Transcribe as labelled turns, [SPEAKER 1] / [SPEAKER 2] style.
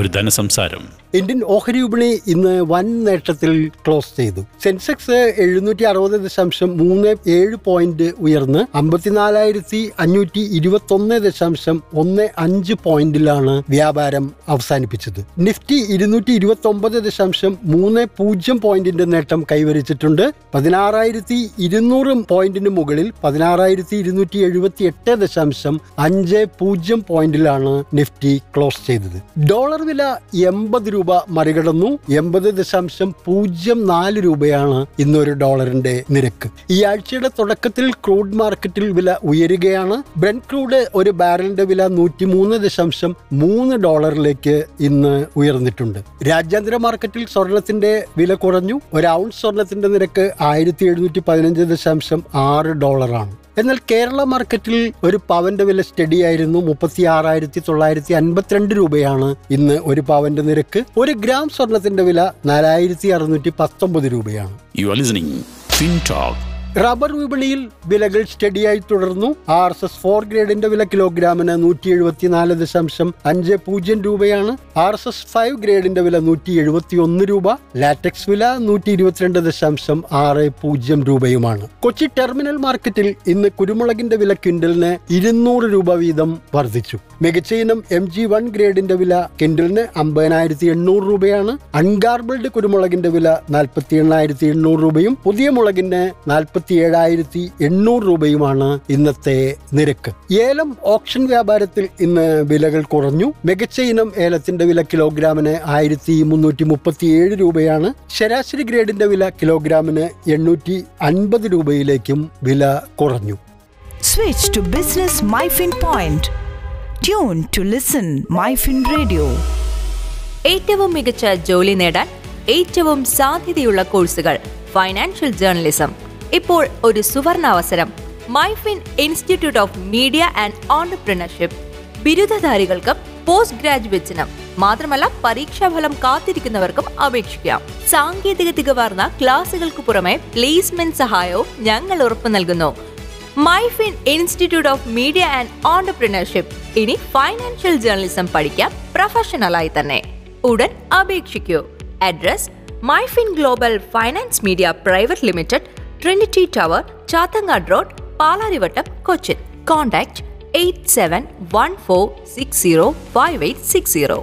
[SPEAKER 1] ഒരു ധനസംസാരം.
[SPEAKER 2] ഇന്ത്യൻ ഓഹരി വിപണി ഇന്ന് വൻ നേട്ടത്തിൽ ക്ലോസ് ചെയ്തു. സെൻസെക്സ് എഴുന്നൂറ്റി അറുപത് ദശാംശം മൂന്ന് ഏഴ് പോയിന്റ് ഉയർന്ന് അമ്പത്തിനാലായിരത്തി അഞ്ഞൂറ്റി ഇരുപത്തി ഒന്ന് ദശാംശം ഒന്ന് അഞ്ച് പോയിന്റിലാണ് വ്യാപാരം അവസാനിപ്പിച്ചത്. നിഫ്റ്റി ഇരുന്നൂറ്റി ഇരുപത്തി ഒമ്പത് ദശാംശം മൂന്ന് പൂജ്യം പോയിന്റിന്റെ നേട്ടം കൈവരിച്ചിട്ടുണ്ട്. പതിനാറായിരത്തി ഇരുന്നൂറ് പോയിന്റിന് മുകളിൽ പതിനാറായിരത്തി ഇരുന്നൂറ്റി എഴുപത്തി എട്ട് ദശാംശം അഞ്ച് പൂജ്യം പോയിന്റിലാണ് നിഫ്റ്റി ക്ലോസ് ചെയ്തത്. ഡോളർ വില എൺപത് രൂപ മറികടന്നു. എൺപത് ദശാംശം പൂജ്യം നാല് രൂപയാണ് ഇന്നൊരു ഡോളറിന്റെ നിരക്ക്. ഈ ആഴ്ചയുടെ തുടക്കത്തിൽ ക്രൂഡ് മാർക്കറ്റിൽ വില ഉയരുകയാണ്. ബ്രെൻ ക്രൂഡ് ഒരു ബാരലിന്റെ വില നൂറ്റിമൂന്ന് ദശാംശം മൂന്ന് ഡോളറിലേക്ക് ഇന്ന് ഉയർന്നിട്ടുണ്ട്. രാജ്യാന്തര മാർക്കറ്റിൽ സ്വർണത്തിന്റെ വില കുറഞ്ഞു. ഒരു ഔൺസ് സ്വർണത്തിന്റെ നിരക്ക് ആയിരത്തി എഴുന്നൂറ്റി പതിനഞ്ച് ദശാംശം ആറ് ഡോളറാണ്. എന്നാൽ കേരള മാർക്കറ്റിൽ ഒരു പവന്റെ വില സ്റ്റഡി ആയിരുന്നു. മുപ്പത്തി ആറായിരത്തി തൊള്ളായിരത്തി അൻപത്തിരണ്ട് രൂപയാണ് ഇന്ന് ഒരു പവന്റെ നിരക്ക്. ഒരു ഗ്രാം സ്വർണത്തിന്റെ വില നാലായിരത്തി അറുന്നൂറ്റി പത്തൊമ്പത് രൂപയാണ്
[SPEAKER 1] you are listening Fintalk
[SPEAKER 2] rubber വിപണിയിൽ വിലകൾ സ്റ്റഡിയായി തുടർന്നു. ആർ എസ് എസ് ഫോർ ഗ്രേഡിന്റെ വില കിലോഗ്രാമിന് നൂറ്റി എഴുപത്തിനാല് ദശാംശം അഞ്ച് പൂജ്യം രൂപയാണ്. ആർ എസ് എസ് ഫൈവ് ഗ്രേഡിന്റെ വില നൂറ്റി എഴുപത്തി ഒന്ന് രൂപ. ലാറ്റക്സ് വില നൂറ്റി ഇരുപത്തിരണ്ട് ദശാംശം ആറ് പൂജ്യം രൂപയുമാണ്. കൊച്ചി ടെർമിനൽ മാർക്കറ്റിൽ ഇന്ന് കുരുമുളകിന്റെ വില കിൻഡലിന് ഇരുന്നൂറ് രൂപ വീതം വർദ്ധിച്ചു. മികച്ച ഇനം എം ജി വൺ ഗ്രേഡിന്റെ വില കിൻഡലിന് അമ്പതിനായിരത്തി എണ്ണൂറ് രൂപയാണ്. അൺഗാർബിൾഡ് കുരുമുളകിന്റെ വില നാൽപ്പത്തി എണ്ണായിരത്തി എണ്ണൂറ് രൂപയും പുതിയ മുളകിന് നാൽപ്പത്തി ഏഴായിരത്തി എണ്ണൂറ് രൂപയുമാണ് ഇന്നത്തെ നിരക്ക്. ഏലം ഓപ്ഷൻ വ്യാപാരത്തിൽ ഇന്ന് വിലകൾ കുറഞ്ഞു. മികച്ച ഇനം ഏലത്തിന്റെ വില കിലോഗ്രാമിന് ആയിരത്തി മുന്നൂറ്റി മുപ്പത്തി ഏഴ് രൂപയാണ്. ശരാശരി ഗ്രേഡിന്റെ വില കിലോഗ്രാമിന് എണ്ണൂറ്റി അൻപത് രൂപയിലേക്കും വില കുറഞ്ഞു.
[SPEAKER 3] Switch to business Myfin point tune to listen Myfin radio
[SPEAKER 4] ഏറ്റവും മികച്ച ജോലി നേടാൻ ഏറ്റവും സാധ്യതയുള്ള കോഴ്സുകൾ ഫൈനാൻഷ്യൽ ജേർണലിസം. ഇപ്പോൾ ഒരു സുവർണ അവസരം Myfin institute of media and entrepreneurship. ബിരുദധാരികൾക്കും post ഗ്രാജുവേറ്റ്സിനും മാത്രമല്ല പരീക്ഷാഫലം കാത്തിരിക്കുന്നവർക്കും അപേക്ഷിക്കാം. സാങ്കേതിക തികവാർന്ന ക്ലാസുകൾക്ക് പുറമെ പ്ലേസ്മെന്റ് സഹായവും ഞങ്ങൾ ഉറപ്പ് നൽകുന്നു. Myfin institute of media and entrepreneurship. ഇനി ഫൈനാൻഷ്യൽ ജേർണലിസം പഠിക്കാം പ്രൊഫഷണലായി തന്നെ. ഉടൻ അപേക്ഷിക്കൂ. Address Myfin global finance media private limited Trinity tower Chathangad road Palarivattam Cochin contact eight seven one four six zero five eight six zero